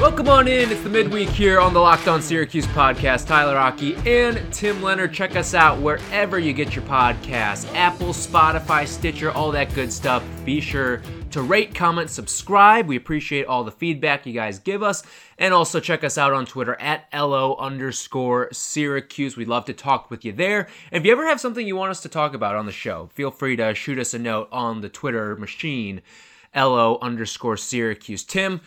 Welcome on in. It's the midweek here on the Locked On Syracuse podcast. Tyler Rocky and Tim Leonard. Check us out wherever you get your podcasts Apple, Spotify, Stitcher, all that good stuff. Be sure to rate, comment, subscribe. We appreciate all the feedback you guys give us. And also check us out on Twitter at LO underscore Syracuse. We'd love to talk with you there. If you ever have something you want us to talk about on the show, feel free to shoot us a note on the Twitter machine, LO underscore Syracuse. Tim,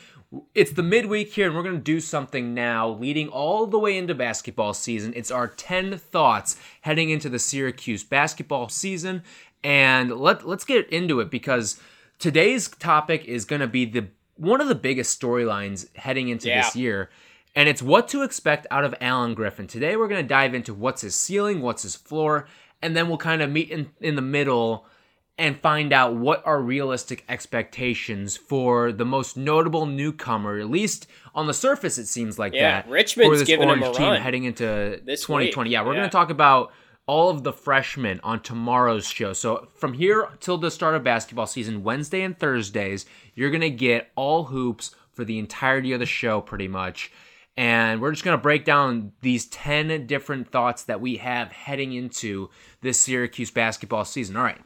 it's the midweek here, and we're going to do something now leading all the way into basketball season. It's our 10 thoughts heading into the Syracuse basketball season. And let, let's get into it because today's topic is going to be the one of the biggest storylines heading into yeah. this year. And it's what to expect out of Alan Griffin. Today, we're going to dive into what's his ceiling, what's his floor, and then we'll kind of meet in, in the middle and find out what are realistic expectations for the most notable newcomer. At least on the surface, it seems like yeah, that. Richmond's for this giving Orange team run heading into this 2020. Week. Yeah, we're yeah. going to talk about all of the freshmen on tomorrow's show. So from here till the start of basketball season, Wednesday and Thursdays, you're going to get all hoops for the entirety of the show, pretty much. And we're just going to break down these 10 different thoughts that we have heading into this Syracuse basketball season. All right.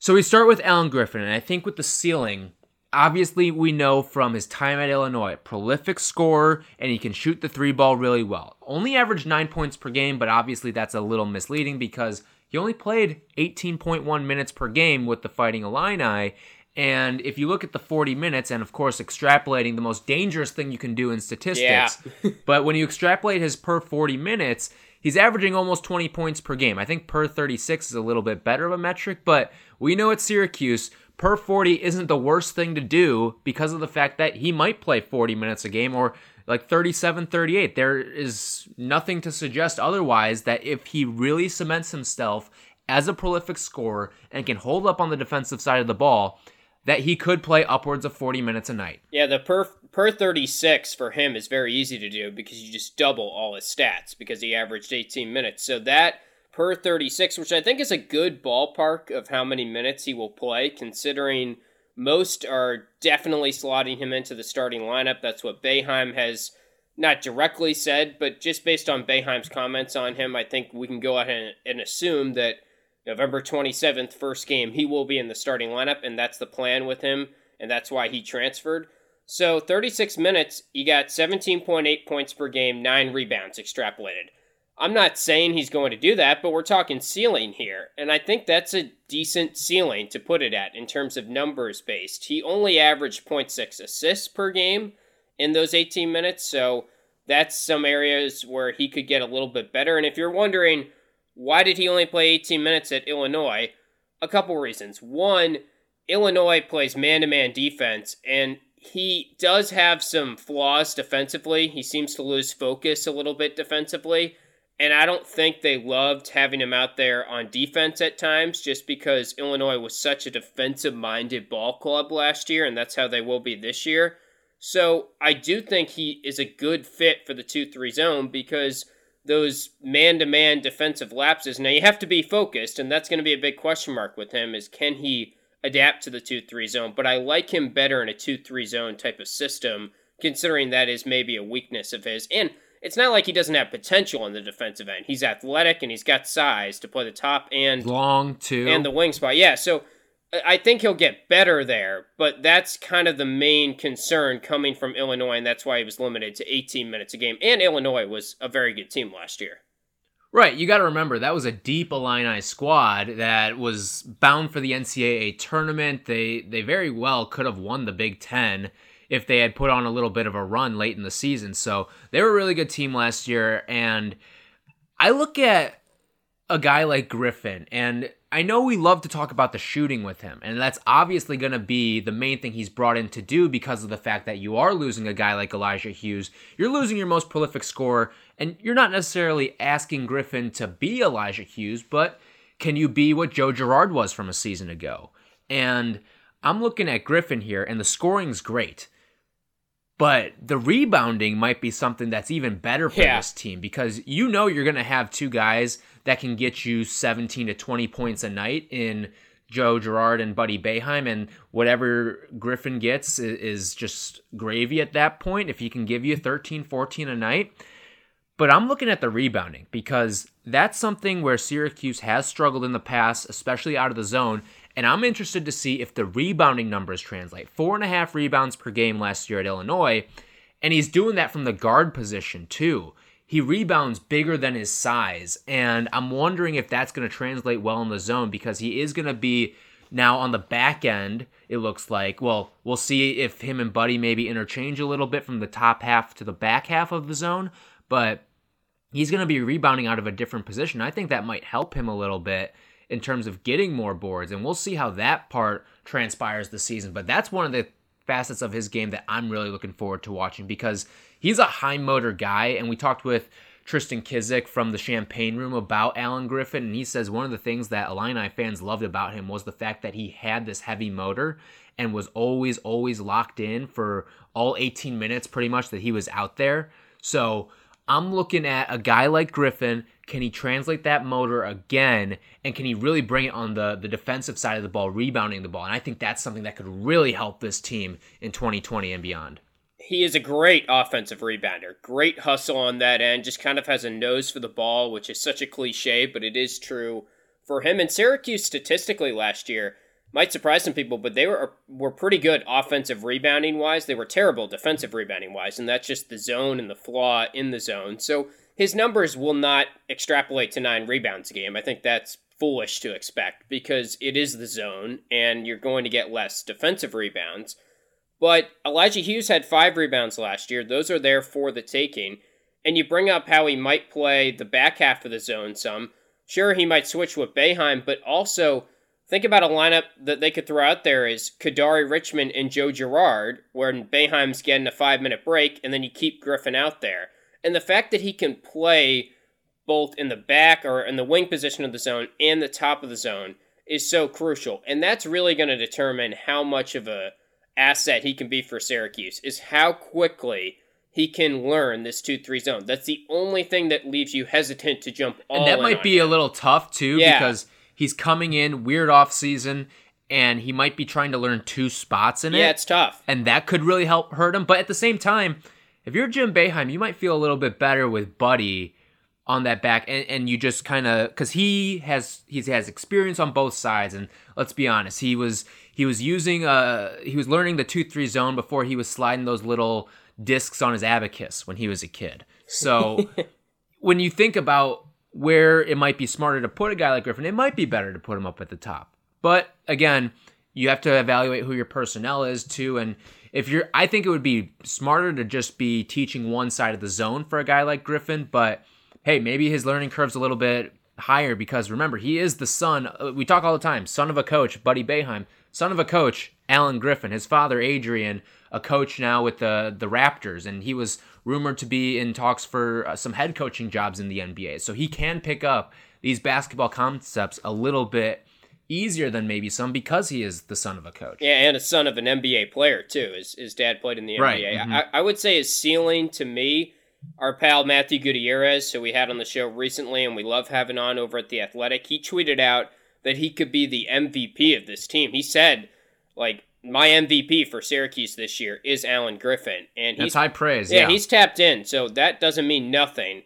So we start with Alan Griffin, and I think with the ceiling, obviously we know from his time at Illinois, prolific scorer, and he can shoot the three ball really well. Only averaged nine points per game, but obviously that's a little misleading because he only played 18.1 minutes per game with the Fighting Illini. And if you look at the 40 minutes, and of course extrapolating the most dangerous thing you can do in statistics, yeah. but when you extrapolate his per 40 minutes, he's averaging almost 20 points per game. I think per 36 is a little bit better of a metric, but we know at Syracuse, per 40 isn't the worst thing to do because of the fact that he might play 40 minutes a game or like 37 38. There is nothing to suggest otherwise that if he really cements himself as a prolific scorer and can hold up on the defensive side of the ball, that he could play upwards of 40 minutes a night. Yeah, the per per 36 for him is very easy to do because you just double all his stats because he averaged 18 minutes. So that per 36, which I think is a good ballpark of how many minutes he will play, considering most are definitely slotting him into the starting lineup. That's what Boeheim has not directly said, but just based on Boeheim's comments on him, I think we can go ahead and assume that November 27th, first game, he will be in the starting lineup, and that's the plan with him, and that's why he transferred. So 36 minutes, he got 17.8 points per game, 9 rebounds extrapolated. I'm not saying he's going to do that, but we're talking ceiling here. And I think that's a decent ceiling to put it at in terms of numbers based. He only averaged 0.6 assists per game in those 18 minutes, so that's some areas where he could get a little bit better. And if you're wondering, why did he only play 18 minutes at Illinois? A couple reasons. One, Illinois plays man to man defense, and he does have some flaws defensively. He seems to lose focus a little bit defensively. And I don't think they loved having him out there on defense at times just because Illinois was such a defensive minded ball club last year, and that's how they will be this year. So I do think he is a good fit for the 2 3 zone because those man to man defensive lapses. Now you have to be focused, and that's going to be a big question mark with him is can he adapt to the 2 3 zone? But I like him better in a 2 3 zone type of system, considering that is maybe a weakness of his. And it's not like he doesn't have potential on the defensive end. He's athletic and he's got size to play the top and long too and the wing spot. Yeah, so I think he'll get better there, but that's kind of the main concern coming from Illinois, and that's why he was limited to 18 minutes a game. And Illinois was a very good team last year. Right, you got to remember that was a deep Illini squad that was bound for the NCAA tournament. They they very well could have won the Big Ten if they had put on a little bit of a run late in the season. So they were a really good team last year. And I look at a guy like Griffin, and I know we love to talk about the shooting with him, and that's obviously going to be the main thing he's brought in to do because of the fact that you are losing a guy like Elijah Hughes. You're losing your most prolific scorer, and you're not necessarily asking Griffin to be Elijah Hughes, but can you be what Joe Girard was from a season ago? And I'm looking at Griffin here, and the scoring's great. But the rebounding might be something that's even better for Yeah. this team because you know you're going to have two guys that can get you 17 to 20 points a night in Joe Girard and Buddy Boeheim, and whatever Griffin gets is just gravy at that point if he can give you 13, 14 a night. But I'm looking at the rebounding because that's something where Syracuse has struggled in the past, especially out of the zone. And I'm interested to see if the rebounding numbers translate. Four and a half rebounds per game last year at Illinois. And he's doing that from the guard position too. He rebounds bigger than his size. And I'm wondering if that's going to translate well in the zone because he is going to be now on the back end. It looks like. Well, we'll see if him and Buddy maybe interchange a little bit from the top half to the back half of the zone. But he's going to be rebounding out of a different position. I think that might help him a little bit in terms of getting more boards, and we'll see how that part transpires this season. But that's one of the facets of his game that I'm really looking forward to watching because he's a high motor guy, and we talked with Tristan Kizik from the Champaign Room about Alan Griffin, and he says one of the things that Illini fans loved about him was the fact that he had this heavy motor and was always, always locked in for all 18 minutes pretty much that he was out there. So I'm looking at a guy like Griffin. Can he translate that motor again? And can he really bring it on the, the defensive side of the ball, rebounding the ball? And I think that's something that could really help this team in 2020 and beyond. He is a great offensive rebounder. Great hustle on that end. Just kind of has a nose for the ball, which is such a cliche, but it is true for him. And Syracuse statistically last year might surprise some people, but they were were pretty good offensive rebounding wise. They were terrible defensive rebounding wise, and that's just the zone and the flaw in the zone. So his numbers will not extrapolate to nine rebounds a game. I think that's foolish to expect because it is the zone, and you're going to get less defensive rebounds. But Elijah Hughes had five rebounds last year. Those are there for the taking. And you bring up how he might play the back half of the zone some. Sure, he might switch with Boeheim, but also think about a lineup that they could throw out there is Kadary Richmond and Joe Girard, where Boeheim's getting a five minute break, and then you keep Griffin out there. And the fact that he can play both in the back or in the wing position of the zone and the top of the zone is so crucial. And that's really going to determine how much of a asset he can be for Syracuse is how quickly he can learn this 2-3 zone. That's the only thing that leaves you hesitant to jump And that might be him. a little tough too Yeah. because he's coming in weird off season and he might be trying to learn two spots in it. Yeah, it's tough. and that could really help hurt him. But at the same time, if you're Jim Boeheim, you might feel a little bit better with Buddy on that back, and, and you just kind of because he has he has experience on both sides, and let's be honest, he was he was using uh he was learning the two three zone before he was sliding those little discs on his abacus when he was a kid. So when you think about where it might be smarter to put a guy like Griffin, it might be better to put him up at the top. But again, you have to evaluate who your personnel is too. And if you're, I think it would be smarter to just be teaching one side of the zone for a guy like Griffin. But hey, maybe his learning curve's a little bit higher because remember, he is the son. We talk all the time, son of a coach, Buddy Boeheim, son of a coach, Alan Griffin. His father, Adrian, a coach now with the the Raptors, and he was rumored to be in talks for uh, some head coaching jobs in the NBA. So he can pick up these basketball concepts a little bit easier than maybe some because he is the son of a coach. Yeah, and a son of an NBA player too. His his dad played in the Right, NBA. mhm. I, I would say his ceiling to me, our pal Matthew Gutierrez, who we had on the show recently, and we love having on over at the Athletic. He tweeted out that he could be the MVP of this team. He said, like, my MVP for Syracuse this year is Alan Griffin, and That's he's high praise. yeah, Yeah, he's tapped in, so that doesn't mean nothing.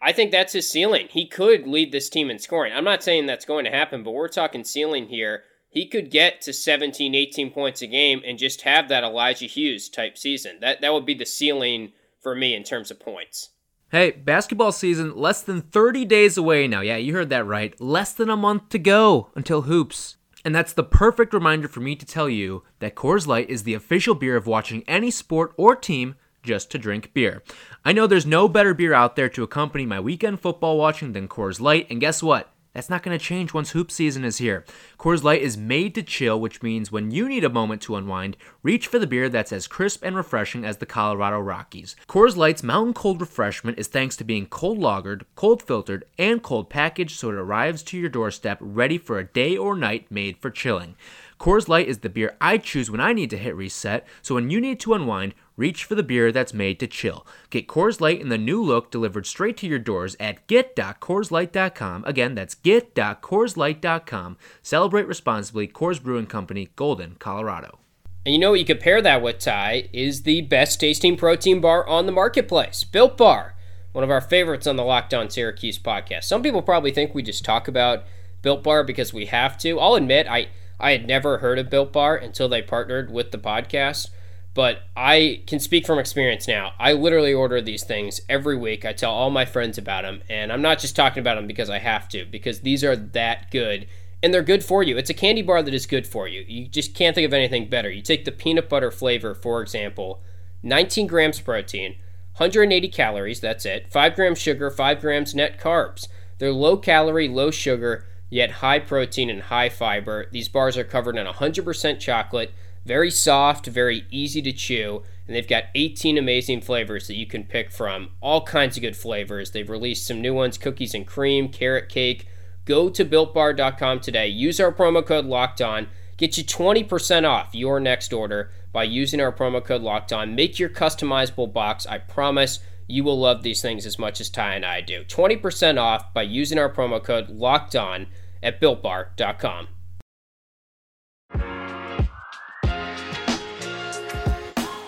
I think that's his ceiling. He could lead this team in scoring. I'm not saying that's going to happen, but we're talking ceiling here. He could get to 17, 18 points a game and just have that Elijah Hughes type season. That that would be the ceiling for me in terms of points. Hey, basketball season less than 30 days away now. Yeah, you heard that right. Less than a month to go until hoops. And that's the perfect reminder for me to tell you that Coors Light is the official beer of watching any sport or team just to drink beer. I know there's no better beer out there to accompany my weekend football watching than Coors Light, and guess what? That's not going to change once hoop season is here. Coors Light is made to chill, which means when you need a moment to unwind, reach for the beer that's as crisp and refreshing as the Colorado Rockies. Coors Light's Mountain Cold refreshment is thanks to being cold lagered, cold filtered, and cold packaged so it arrives to your doorstep ready for a day or night made for chilling. Coors Light is the beer I choose when I need to hit reset, so when you need to unwind, Reach for the beer that's made to chill. Get Coors Light in the new look delivered straight to your doors at get.coorslight.com. Again, that's get.coorslight.com. Celebrate responsibly. Coors Brewing Company, Golden, Colorado. And you know what you could pair that with, Ty, is the best tasting protein bar on the marketplace, Built Bar. One of our favorites on the Locked On Syracuse podcast. Some people probably think we just talk about Built Bar because we have to. I'll admit, I, I had never heard of Built Bar until they partnered with the podcast. But I can speak from experience now. I literally order these things every week. I tell all my friends about them, and I'm not just talking about them because I have to, because these are that good and they're good for you. It's a candy bar that is good for you. You just can't think of anything better. You take the peanut butter flavor, for example, 19 grams protein, 180 calories, that's it, 5 grams sugar, 5 grams net carbs. They're low calorie, low sugar, yet high protein and high fiber. These bars are covered in 100% chocolate very soft, very easy to chew, and they've got 18 amazing flavors that you can pick from. All kinds of good flavors. They've released some new ones cookies and cream, carrot cake. Go to builtbar.com today. Use our promo code locked on. Get you 20% off your next order by using our promo code locked on. Make your customizable box. I promise you will love these things as much as Ty and I do. 20% off by using our promo code locked on at builtbar.com.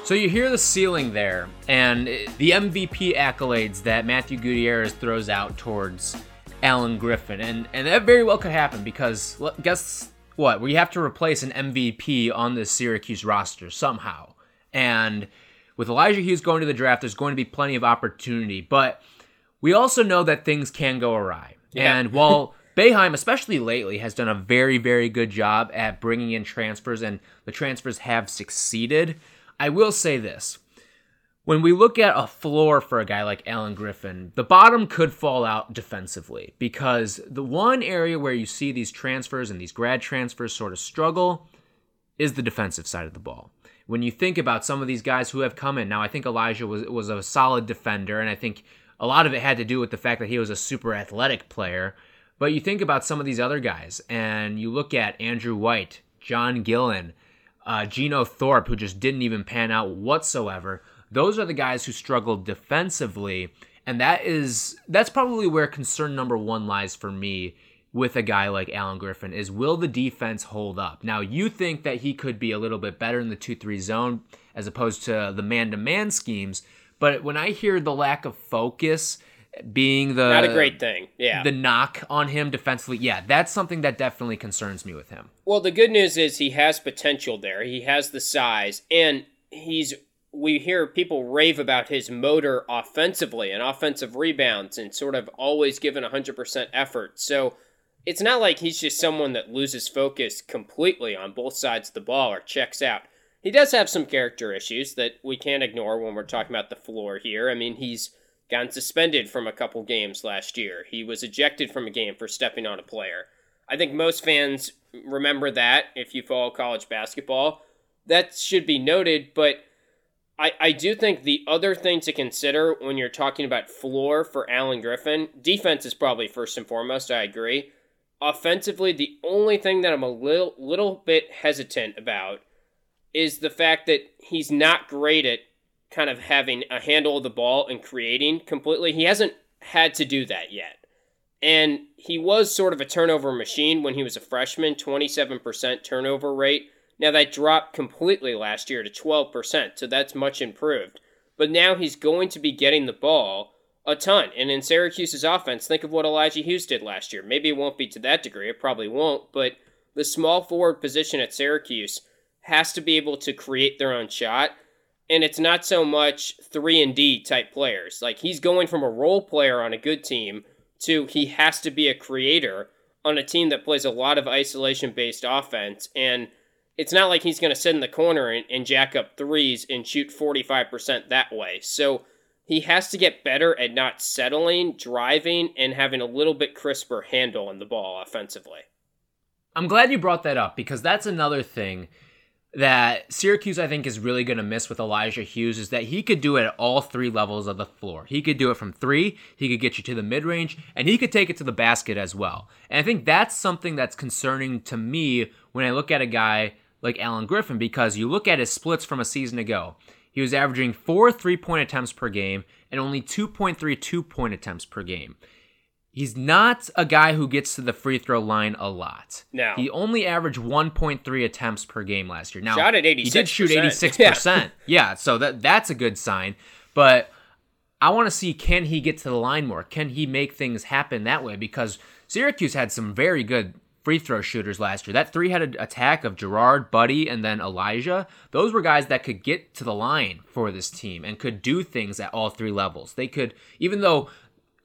So you hear the ceiling there, and the MVP accolades that Matthew Gutierrez throws out towards Alan Griffin, and and that very well could happen because guess what? We have to replace an MVP on the Syracuse roster somehow, and with Elijah Hughes going to the draft, there's going to be plenty of opportunity, but we also know that things can go awry, yeah. and while Boeheim, especially lately, has done a very, very good job at bringing in transfers, and the transfers have succeeded. I will say this. When we look at a floor for a guy like Alan Griffin, the bottom could fall out defensively because the one area where you see these transfers and these grad transfers sort of struggle is the defensive side of the ball. When you think about some of these guys who have come in, now I think Elijah was was a solid defender, and I think a lot of it had to do with the fact that he was a super athletic player. But you think about some of these other guys, and you look at Andrew White, John Gillon, uh, Geno Thorpe, who just didn't even pan out whatsoever. Those are the guys who struggled defensively, and that is that's probably where concern number one lies for me with a guy like Alan Griffin is will the defense hold up? Now you think that he could be a little bit better in the 2-3 zone as opposed to the man-to-man schemes, but when I hear the lack of focus being the not a great thing. Yeah, the knock on him defensively. Yeah, that's something that definitely concerns me with him. Well, the good news is he has potential there. He has the size, and he's. We hear people rave about his motor offensively and offensive rebounds, and sort of always given hundred percent effort. So it's not like he's just someone that loses focus completely on both sides of the ball or checks out. He does have some character issues that we can't ignore when we're talking about the floor here. I mean, he's gotten suspended from a couple games last year. He was ejected from a game for stepping on a player. I think most fans remember that if you follow college basketball. That should be noted, but I, I do think the other thing to consider when you're talking about floor for Alan Griffin, defense is probably first and foremost, I agree. Offensively, the only thing that I'm a little little bit hesitant about is the fact that he's not great at kind of having a handle of the ball and creating completely. He hasn't had to do that yet. And he was sort of a turnover machine when he was a freshman, 27% turnover rate. Now that dropped completely last year to 12%, so that's much improved. But now he's going to be getting the ball a ton. And in Syracuse's offense, think of what Elijah Hughes did last year. Maybe it won't be to that degree, it probably won't, but the small forward position at Syracuse has to be able to create their own shot and it's not so much 3 and D type players. Like he's going from a role player on a good team to he has to be a creator on a team that plays a lot of isolation based offense and it's not like he's going to sit in the corner and, and jack up threes and shoot 45% that way. So he has to get better at not settling, driving, and having a little bit crisper handle on the ball offensively. I'm glad you brought that up because that's another thing that Syracuse, I think, is really going to miss with Elijah Hughes is that he could do it at all three levels of the floor. He could do it from three, he could get you to the mid range, and he could take it to the basket as well. And I think that's something that's concerning to me when I look at a guy like Alan Griffin because you look at his splits from a season ago. he was averaging four three point attempts per game and only 2.3 two point attempts per game. He's not a guy who gets to the free throw line a lot. No. He only averaged 1.3 attempts per game last year. Now, Shot at 86%. he did shoot 86%. 86%. yeah, so that that's a good sign. But I want to see can he get to the line more? Can he make things happen that way? Because Syracuse had some very good free throw shooters last year. That three headed attack of Girard, Buddy, and then Elijah, those were guys that could get to the line for this team and could do things at all three levels. They could, even though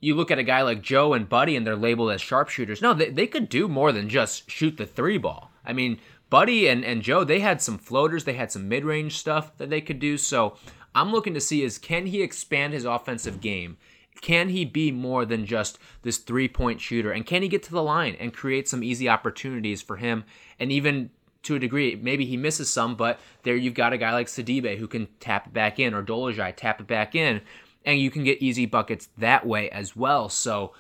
you look at a guy like Joe and Buddy and they're labeled as sharpshooters, no, they, they could do more than just shoot the three ball. I mean, Buddy and, and Joe, they had some floaters, they had some mid range stuff that they could do. So I'm looking to see is can he expand his offensive game? Can he be more than just this three point shooter? And can he get to the line and create some easy opportunities for him? And even to a degree, maybe he misses some, but there you've got a guy like Sidibe who can tap it back in, or Dolezaj tap it back in, and you can get easy buckets that way as well. So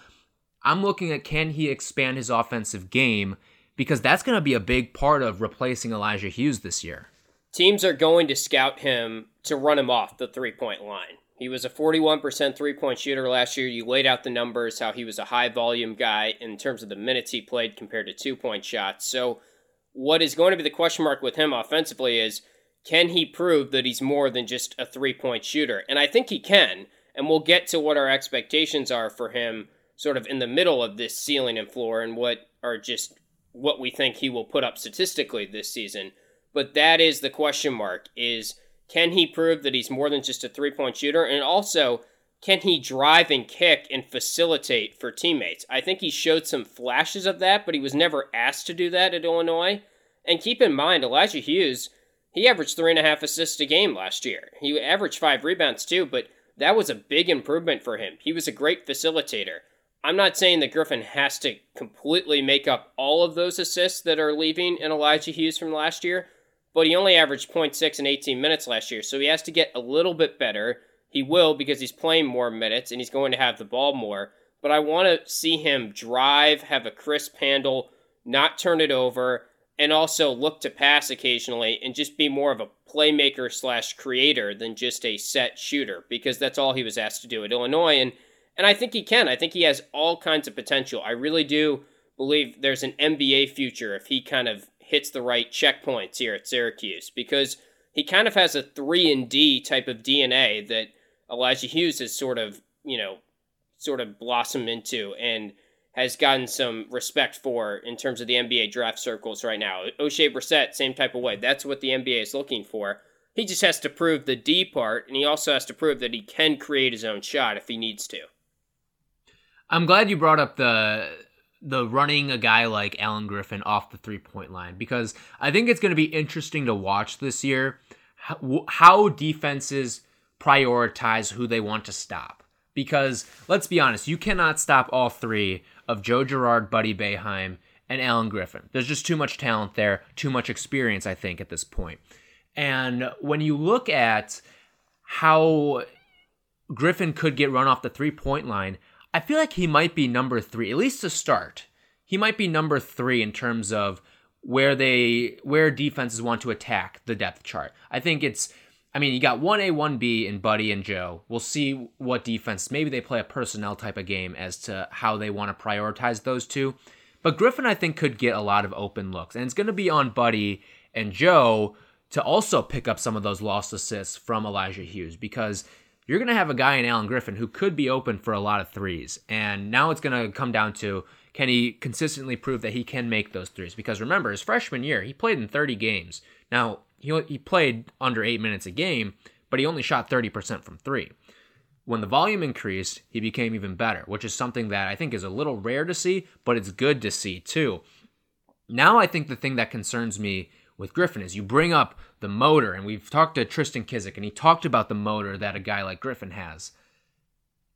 I'm looking at can he expand his offensive game because that's going to be a big part of replacing Elijah Hughes this year. Teams are going to scout him to run him off the three point line. He was a 41% three point shooter last year. You laid out the numbers, how he was a high volume guy in terms of the minutes he played compared to two point shots. So, what is going to be the question mark with him offensively is can he prove that he's more than just a three point shooter? And I think he can. And we'll get to what our expectations are for him sort of in the middle of this ceiling and floor and what are just what we think he will put up statistically this season. But that is the question mark is can he prove that he's more than just a three point shooter? And also, can he drive and kick and facilitate for teammates? I think he showed some flashes of that, but he was never asked to do that at Illinois. And keep in mind, Elijah Hughes, he averaged three and a half assists a game last year. He averaged five rebounds too, but that was a big improvement for him. He was a great facilitator. I'm not saying that Griffin has to completely make up all of those assists that are leaving in Elijah Hughes from last year, but he only averaged 0.6 in 18 minutes last year, so he has to get a little bit better. He will because he's playing more minutes and he's going to have the ball more. But I want to see him drive, have a crisp handle, not turn it over, and also look to pass occasionally and just be more of a playmaker slash creator than just a set shooter because that's all he was asked to do at Illinois. And and I think he can. I think he has all kinds of potential. I really do believe there's an NBA future if he kind of hits the right checkpoints here at Syracuse because he kind of has a 3 and D type of DNA that Elijah Hughes has sort of, you know, sort of blossomed into and has gotten some respect for in terms of the NBA draft circles right now. Oshae Brissett, same type of way. That's what the NBA is looking for. He just has to prove the D part, and he also has to prove that he can create his own shot if he needs to. I'm glad you brought up the the running a guy like Alan Griffin off the three point line because I think it's going to be interesting to watch this year how, how defenses prioritize who they want to stop. Because let's be honest, you cannot stop all three of Joe Girard, Buddy Boeheim, and Alan Griffin. There's just too much talent there, too much experience, I think, at this point. And when you look at how Griffin could get run off the three point line, I feel like he might be number three, at least to start. He might be number three in terms of where they where defenses want to attack the depth chart. I think it's I mean, you got 1A, 1B in Buddy and Joe. We'll see what defense. Maybe they play a personnel type of game as to how they want to prioritize those two. But Griffin, I think, could get a lot of open looks. And it's going to be on Buddy and Joe to also pick up some of those lost assists from Elijah Hughes because you're going to have a guy in Alan Griffin who could be open for a lot of threes. And now it's going to come down to can he consistently prove that he can make those threes? Because remember, his freshman year, he played in 30 games. Now, he, he played under eight minutes a game, but he only shot 30% from three. When the volume increased, he became even better, which is something that I think is a little rare to see, but it's good to see too. Now, I think the thing that concerns me with Griffin is you bring up the motor, and we've talked to Tristan Kizik, and he talked about the motor that a guy like Griffin has.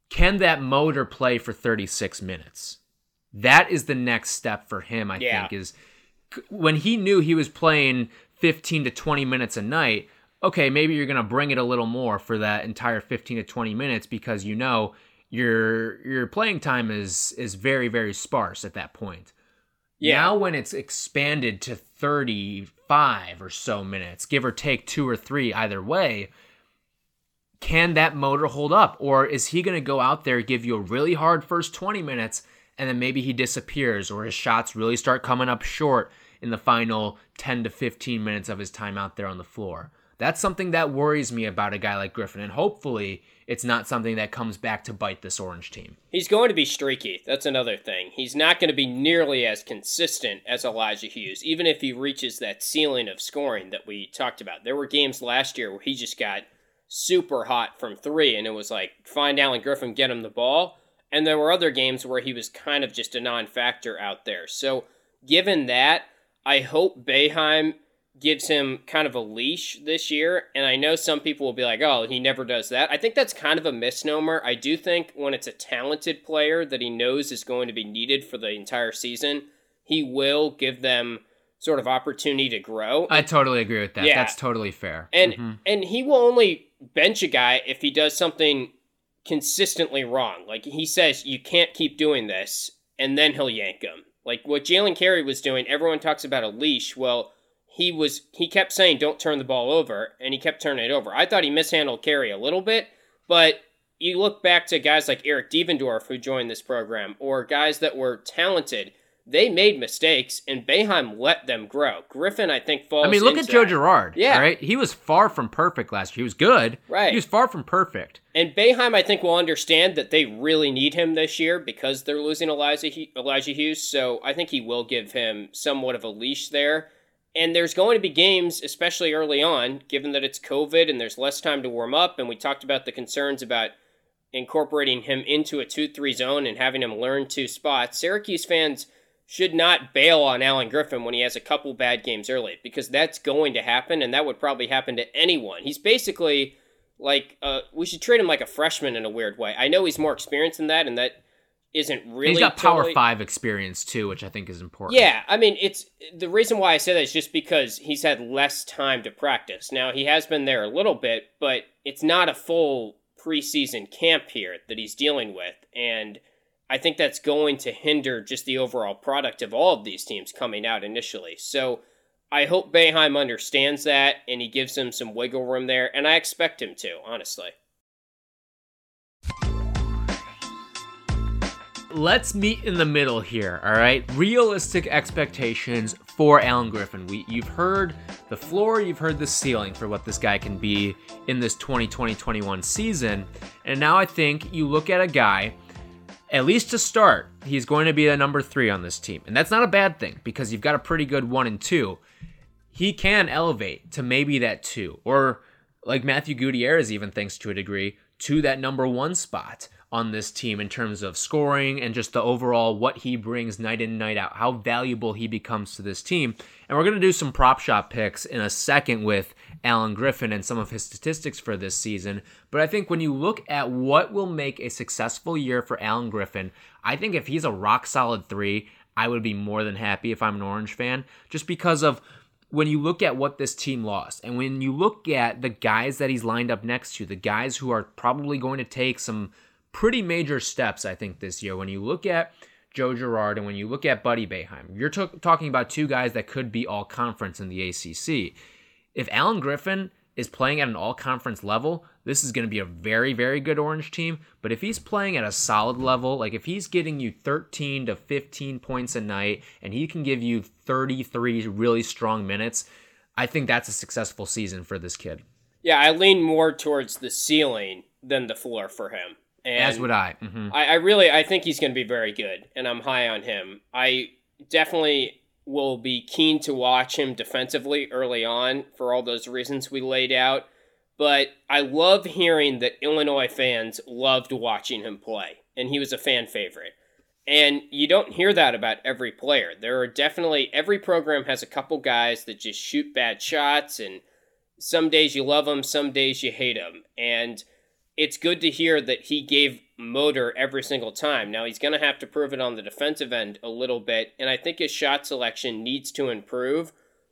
Can that motor play for 36 minutes? That is the next step for him, I Yeah. think, is when he knew he was playing 15 to 20 minutes a night, okay, maybe you're going to bring it a little more for that entire 15 to 20 minutes because you know your your playing time is is very very sparse at that point. Yeah. Now when it's expanded to 35 or so minutes, give or take 2 or 3 either way, can that motor hold up? Or is he going to go out there, give you a really hard first 20 minutes, and then maybe he disappears, or his shots really start coming up short in the final 10 to 15 minutes of his time out there on the floor? That's something that worries me about a guy like Griffin, and hopefully it's not something that comes back to bite this Orange team. He's going to be streaky. That's another thing. He's not going to be nearly as consistent as Elijah Hughes, even if he reaches that ceiling of scoring that we talked about. There were games last year where he just got super hot from three, and it was like, find Alan Griffin, get him the ball. And there were other games where he was kind of just a non factor out there. So, given that, I hope Boeheim gives him kind of a leash this year. And I know some people will be like, oh, he never does that. I think that's kind of a misnomer. I do think when it's a talented player that he knows is going to be needed for the entire season, he will give them sort of opportunity to grow. I totally agree with that. Yeah. That's totally fair. And mm-hmm. and he will only bench a guy if he does something consistently wrong. Like he says you can't keep doing this and then he'll yank him. Like what Jalen Carey was doing, everyone talks about a leash. Well, he was he kept saying don't turn the ball over and he kept turning it over. I thought he mishandled Carey a little bit, but you look back to guys like Eric Devendorf who joined this program or guys that were talented they made mistakes and Boeheim let them grow. Griffin, I think, falls. I mean, look at Joe Girard. Yeah, right. He was far from perfect last year. He was good. Right. He was far from perfect. And Boeheim, I think, will understand that they really need him this year because they're losing Elijah Elijah Hughes. So I think he will give him somewhat of a leash there. And there's going to be games, especially early on, given that it's COVID and there's less time to warm up. And we talked about the concerns about incorporating him into a 2 3 zone and having him learn two spots. Syracuse fans should not bail on Alan Griffin when he has a couple bad games early because that's going to happen and that would probably happen to anyone. He's basically like uh, we should treat him like a freshman in a weird way. I know he's more experienced than that and that isn't really. He's got totally... Power Five experience too, which I think is important. Yeah, I mean, it's the reason why I say that is just because he's had less time to practice. Now he has been there a little bit, but it's not a full preseason camp here that he's dealing with, and I think that's going to hinder just the overall product of all of these teams coming out initially. So. I hope Boeheim understands that and he gives him some wiggle room there, and I expect him to, honestly. let's meet in the middle here, all right? Realistic expectations for Alan Griffin. We you've heard the floor, you've heard the ceiling for what this guy can be in this 2020-21 season. And now I think you look at a guy at least to start, he's going to be the number 3 on this team. And that's not a bad thing because you've got a pretty good 1 and 2. He can elevate to maybe that 2 or like Matthew Gutierrez even thinks to a degree to that number 1 spot on this team in terms of scoring and just the overall what he brings night in night out, how valuable he becomes to this team. And we're going to do some prop shop picks in a second with Alan Griffin and some of his statistics for this season. But I think when you look at what will make a successful year for Alan Griffin, I think if he's a rock solid three, I would be more than happy if I'm an Orange fan, just because of when you look at what this team lost and when you look at the guys that he's lined up next to, the guys who are probably going to take some pretty major steps, I think, this year. When you look at Joe Girard and when you look at Buddy Boeheim, you're t- talking about two guys that could be all conference in the ACC. If Alan Griffin is playing at an all conference level, this is going to be a very, very good Orange team. But if he's playing at a solid level, like if he's getting you 13 to 15 points a night and he can give you 33 really strong minutes, I think that's a successful season for this kid. Yeah, I lean more towards the ceiling than the floor for him. And As would I. Mm-hmm. I. I really, I think he's going to be very good, and I'm high on him. I definitely will be keen to watch him defensively early on for all those reasons we laid out. But I love hearing that Illinois fans loved watching him play, and he was a fan favorite. And you don't hear that about every player. There are definitely, every program has a couple guys that just shoot bad shots, and some days you love them, some days you hate them. And it's good to hear that he gave motor every single time. Now he's going to have to prove it on the defensive end a little bit, and I think his shot selection needs to improve.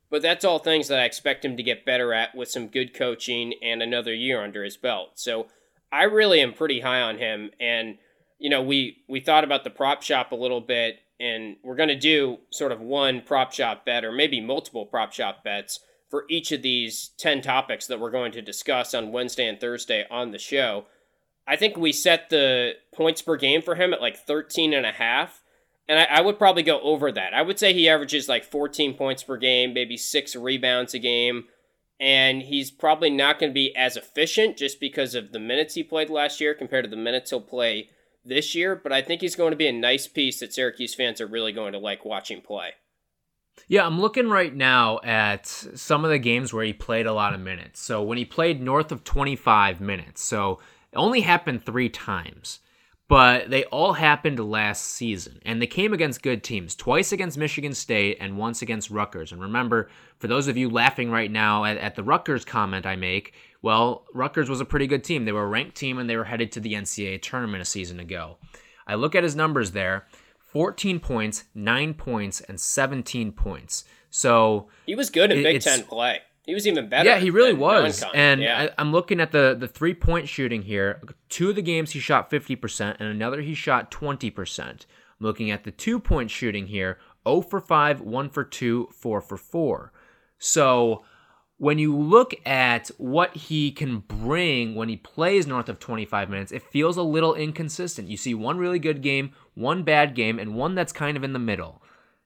But that's all things that I expect him to get better at with some good coaching and another year under his belt. So I really am pretty high on him. And you know, we we thought about the prop shop a little bit, and we're going to do sort of one prop shop bet or maybe multiple prop shop bets for each of these 10 topics that we're going to discuss on Wednesday and Thursday on the show. I think we set the points per game for him at like 13 and a half. And I, I, would probably go over that. I would say he averages like 14 points per game, maybe six rebounds a game. And he's probably not going to be as efficient just because of the minutes he played last year compared to the minutes he'll play this year. But I think he's going to be a nice piece that Syracuse fans are really going to like watching play. Yeah, I'm looking right now at some of the games where he played a lot of minutes. So when he played north of 25 minutes, so it only happened three times, but they all happened last season. And they came against good teams twice against Michigan State and once against Rutgers. And remember, for those of you laughing right now at, at the Rutgers comment I make, well, Rutgers was a pretty good team. They were a ranked team and they were headed to the NCAA tournament a season ago. I look at his numbers there 14 points, 9 points, and 17 points. So he was good in Big Ten play. He was even better. Yeah, he really was. And yeah. I, am looking at the the three point shooting here. Two of the games he shot 50%, and another he shot 20%. I'm looking at the two point shooting here 0 for 5, 1 for 2, 4 for 4. So when you look at what he can bring when he plays north of 25 minutes, it feels a little inconsistent. You see one really good game, one bad game, and one that's kind of in the middle.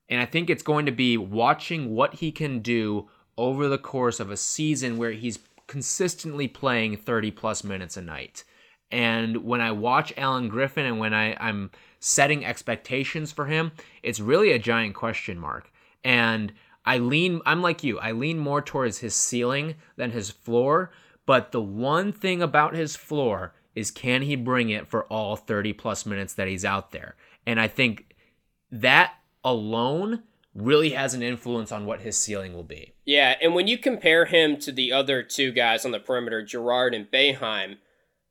And I think it's going to be watching what he can do over the course of a season where he's consistently playing 30 plus minutes a night. And when I watch Alan Griffin and when I, I'm setting expectations for him, it's really a giant question mark. And I lean, I'm like you, I lean more towards his ceiling than his floor. But the one thing about his floor is can he bring it for all 30 plus minutes that he's out there? And I think that alone really has an influence on what his ceiling will be. Yeah, and when you compare him to the other two guys on the perimeter, Girard and Boeheim,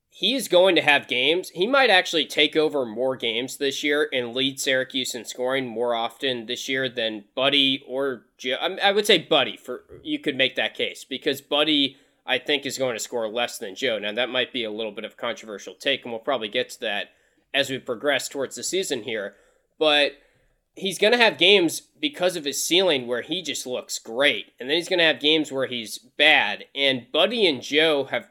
he is going to have games. He might actually take over more games this year and lead Syracuse in scoring more often this year than Buddy or Joe. I would say Buddy for you could make that case because Buddy I think is going to score less than Joe. Now that might be a little bit of a controversial take, and we'll probably get to that as we progress towards the season here. But he's going to have games because of his ceiling where he just looks great. And then he's going to have games where he's bad. And Buddy and Joe have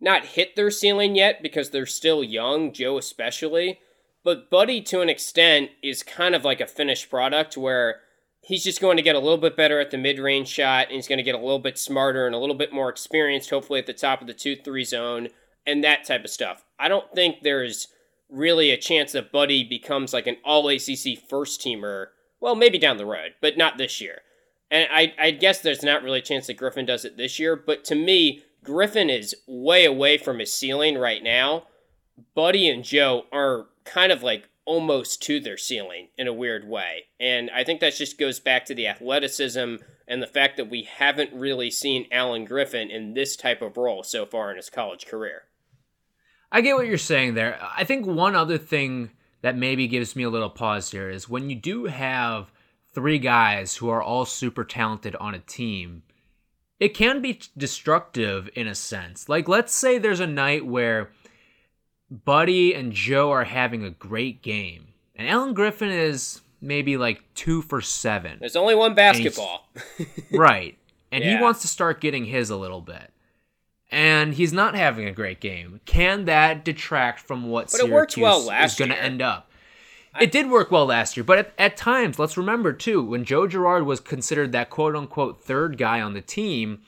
not hit their ceiling yet because they're still young, Joe especially. But Buddy, to an extent, is kind of like a finished product where he's just going to get a little bit better at the mid range shot and he's going to get a little bit smarter and a little bit more experienced, hopefully, at the top of the 2 3 zone and that type of stuff. I don't think there's really a chance that Buddy becomes like an all ACC first teamer. Well, maybe down the road, but not this year. And I, I guess there's not really a chance that Griffin does it this year, but to me, Griffin is way away from his ceiling right now. Buddy and Joe are kind of like almost to their ceiling in a weird way. And I think that just goes back to the athleticism and the fact that we haven't really seen Alan Griffin in this type of role so far in his college career. I get what you're saying there. I think one other thing that maybe gives me a little pause here is when you do have three guys who are all super talented on a team, it can be destructive in a sense. Like, let's say there's a night where Buddy and Joe are having a great game, and Alan Griffin is maybe like two for seven. There's only one basketball. right. And yeah. he wants to start getting his a little bit and he's not having a great game. Can that detract from what but Syracuse well is going to end up? I, it did work well last year, but at, at, times, let's remember too, when Joe Girard was considered that quote unquote third guy on the team,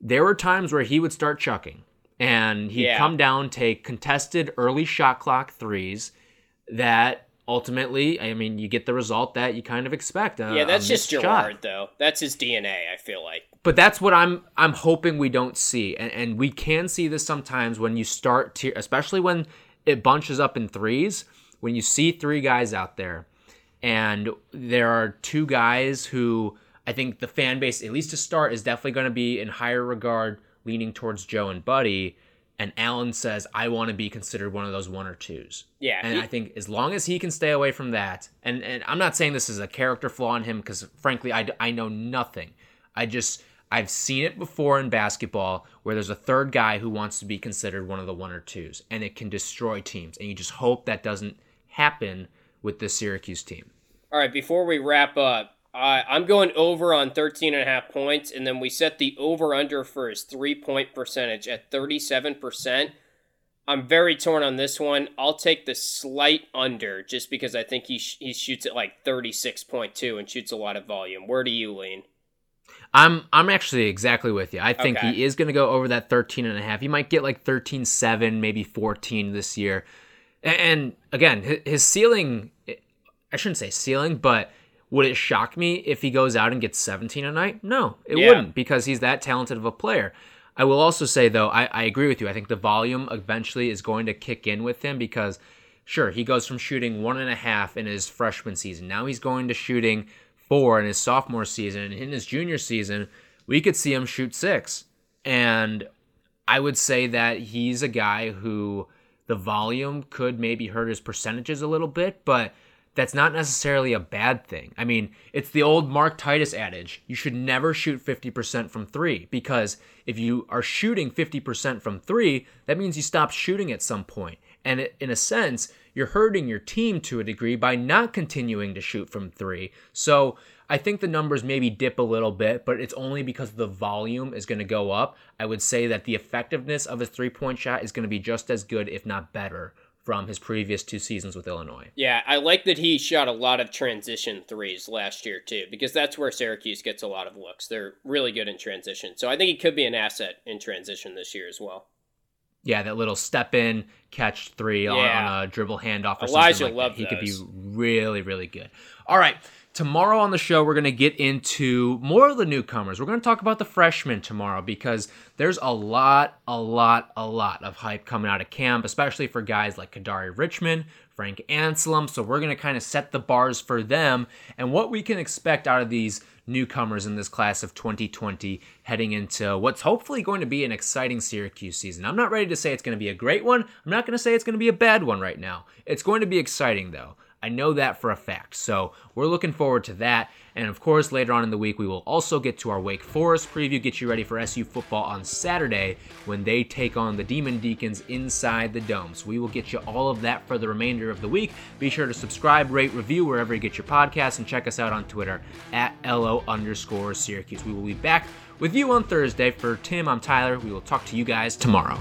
there were times where he would start chucking and he'd yeah. come down, take contested early shot clock threes that ultimately, I mean, you get the result that you kind of expect. A, yeah, that's just Girard, shot. though. That's his DNA. I feel like but that's what I'm I'm hoping we don't see, and and we can see this sometimes when you start to, especially when it bunches up in threes. When you see three guys out there, and there are two guys who I think the fan base, at least to start, is definitely going to be in higher regard, leaning towards Joe and Buddy. And Alan says, I want to be considered one of those one or twos. Yeah. And he, I think as long as he can stay away from that, and, and I'm not saying this is a character flaw in him because frankly, I, I know nothing. I just, I've seen it before in basketball where there's a third guy who wants to be considered one of the one or twos, and it can destroy teams. And you just hope that doesn't happen with the Syracuse team. All right, before we wrap up, Uh, I'm going over on 13 and a half points, and then we set the over under for his three point percentage at 37%. I'm very torn on this one. I'll take the slight under just because I think he, sh- he shoots at like 36.2 and shoots a lot of volume. Where do you lean? I'm I'm actually exactly with you. I think Okay. he is going to go over that 13 and a half. He might get like 13.7, maybe 14 this year. A- And again, his ceiling I shouldn't say ceiling, but would it shock me if he goes out and gets 17 a night? No, it Yeah. wouldn't because he's that talented of a player. I will also say though, I, I agree with you. I think the volume eventually is going to kick in with him because sure, he goes from shooting one and a half in his freshman season. Now he's going to shooting four in his sophomore season. And in his junior season, we could see him shoot six. And I would say that he's a guy who the volume could maybe hurt his percentages a little bit, but that's not necessarily a bad thing. I mean, it's the old Mark Titus adage you should never shoot 50% from three because if you are shooting 50% from three, that means you stop shooting at some point. And it, in a sense, you're hurting your team to a degree by not continuing to shoot from three. So I think the numbers maybe dip a little bit, but it's only because the volume is going to go up. I would say that the effectiveness of his three point shot is going to be just as good, if not better, from his previous two seasons with Illinois. Yeah, I like that he shot a lot of transition threes last year too, because that's where Syracuse gets a lot of looks. They're really good in transition, so I think he could be an asset in transition this year as well. Yeah, that little step in, catch three on- Yeah. on, a dribble handoff or Elijah something like loved that. He could be really, really good. All right. Tomorrow on the show, we're going to get into more of the newcomers. We're going to talk about the freshmen tomorrow because there's a lot, a lot, a lot of hype coming out of camp, especially for guys like Kadary Richmond, Frank Anselem. So we're going to kind of set the bars for them and what we can expect out of these newcomers in this class of 2020 heading into what's hopefully going to be an exciting Syracuse season. I'm not ready to say it's going to be a great one. I'm not going to say it's going to be a bad one right now. It's going to be exciting though. I know that for a fact. So we're looking forward to that. And of course, later on in the week, we will also get to our Wake Forest preview, get you ready for SU football on Saturday when they take on the Demon Deacons inside the dome. So we will get you all of that for the remainder of the week. Be sure to subscribe, rate, review wherever you get your podcasts, and check us out on Twitter at LO underscore Syracuse. We will be back with you on Thursday. For Tim, I'm Tyler. We will talk to you guys tomorrow.